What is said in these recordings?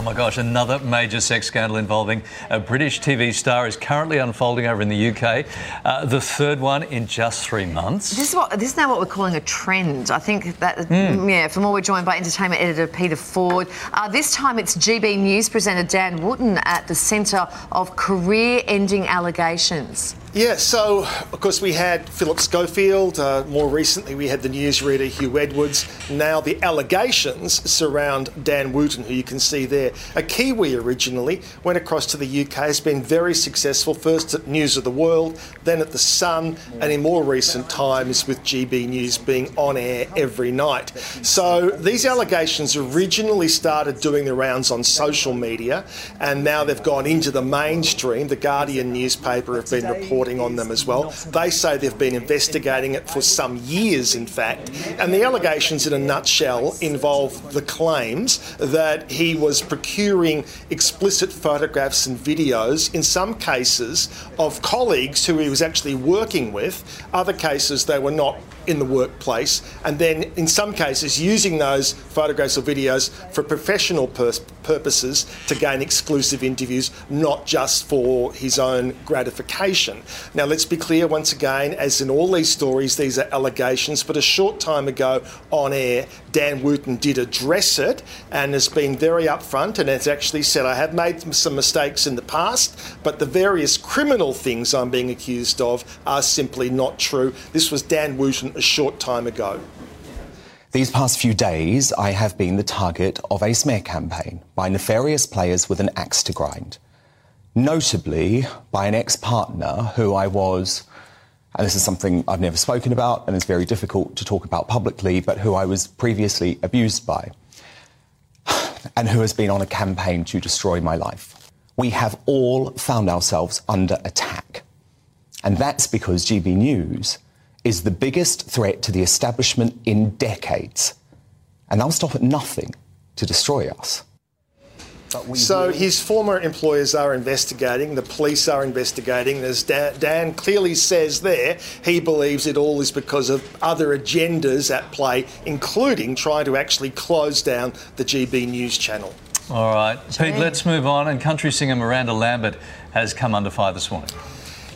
Oh my gosh, another major sex scandal involving a British TV star is currently unfolding over in the UK. Uh, the third one in just three months. This is what this is now what we're calling a trend. I think that mm. yeah. For more, we're joined by entertainment editor Peter Ford. Uh, this time it's GB News presenter Dan Wootton at the centre of career-ending allegations. Yeah, so of course we had Philip Schofield. Uh, more recently, we had the newsreader Huw Edwards. Now the allegations surround Dan Wootton, who you can see there. A Kiwi originally went across to the UK. Has been very successful. First at News of the World, then at the Sun, and in more recent times with GB News being on air every night. So these allegations originally started doing the rounds on social media, and now they've gone into the mainstream. The Guardian newspaper have been reporting reporting on them as well. They say they've been investigating it for some years, in fact. And the allegations, in a nutshell, involve the claims that he was procuring explicit photographs and videos, in some cases, of colleagues who he was actually working with. Other cases, they were not in the workplace, and then in some cases using those photographs or videos for professional pur- purposes to gain exclusive interviews, not just for his own gratification. Now, let's be clear once again, as in all these stories, these are allegations, but a short time ago on air, Dan Wootton did address it and has been very upfront and has actually said, I have made some mistakes in the past, but the various criminal things I'm being accused of are simply not true. This was Dan Wootton a short time ago. These past few days, I have been the target of a smear campaign by nefarious players with an axe to grind. Notably, by an ex partner who I was, and this is something I've never spoken about and it's very difficult to talk about publicly, but who I was previously abused by, and who has been on a campaign to destroy my life. We have all found ourselves under attack. And that's because GB News is the biggest threat to the establishment in decades. And they'll stop at nothing to destroy us. So his former employers are investigating, the police are investigating. As Dan, Dan, clearly says there, he believes it all is because of other agendas at play, including trying to actually close down the GB News channel. All right, Pete, let's move on. And country singer Miranda Lambert has come under fire this morning.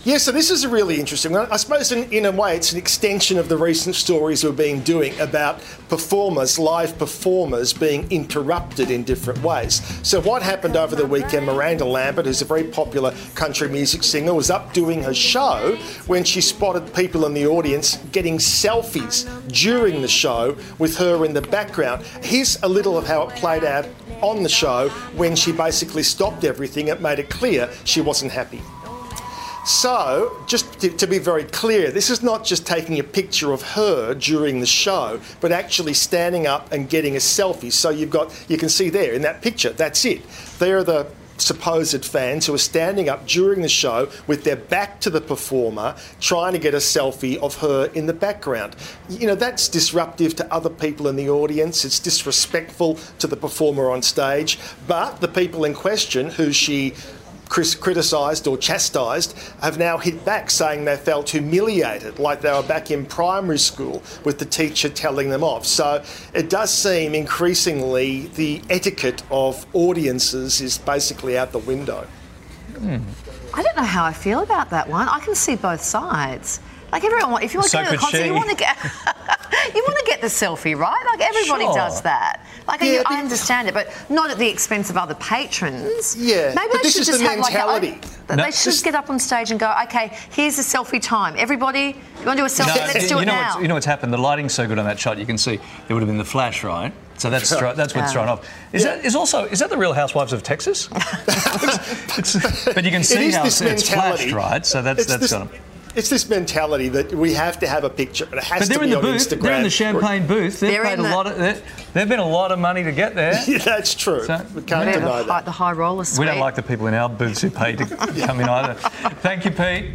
Yeah, so this is a really interesting one. I suppose, in, in a way, it's an extension of the recent stories we've been doing about performers, live performers, being interrupted in different ways. So, what happened over the weekend? Miranda Lambert, who's a very popular country music singer, was up doing her show when she spotted people in the audience getting selfies during the show with her in the background. Here's a little of how it played out on the show when she basically stopped everything. It made it clear she wasn't happy. So, just to, to, be very clear, this is not just taking a picture of her during the show, but actually standing up and getting a selfie. So you've got, you can see there in that picture, that's it. They're the supposed fans who are standing up during the show with their back to the performer, trying to get a selfie of her in the background. You know, that's disruptive to other people in the audience, it's disrespectful to the performer on stage, but the people in question who she criticised or chastised have now hit back saying they felt humiliated, like they were back in primary school with the teacher telling them off. So it does seem increasingly the etiquette of audiences is basically out the window. Hmm. I don't know how I feel about that one. I can see both sides. Like everyone, if you want to go to the concert, she. you want to get you want to get the selfie, right? Like everybody sure. does that. Like yeah, I, I understand it, but not at the expense of other patrons. Yeah, maybe but they should just the have mentality. like a, no, they should just get up on stage and go, okay, here's a selfie time. Everybody, you want to do a selfie? No, Let's do you it know now. What's, you know what's happened? The lighting's so good on that shot. You can see it would have been the flash, right? So that's thro- that's what's thrown off. Is yeah. that is also is that the Real Housewives of Texas? it's, it's, but you can see how it's, it's flashed, right? So that's that's this, got them it's this mentality that we have to have a picture, but it has but they're to in be the on booth. Instagram. They're in the champagne booth. They've they're paid a the... lot of. They've been a lot of money to get there. yeah, that's true. So, we can't deny that. the high roller suite. We don't like the people in our booths who pay to come in either. Thank you, Pete.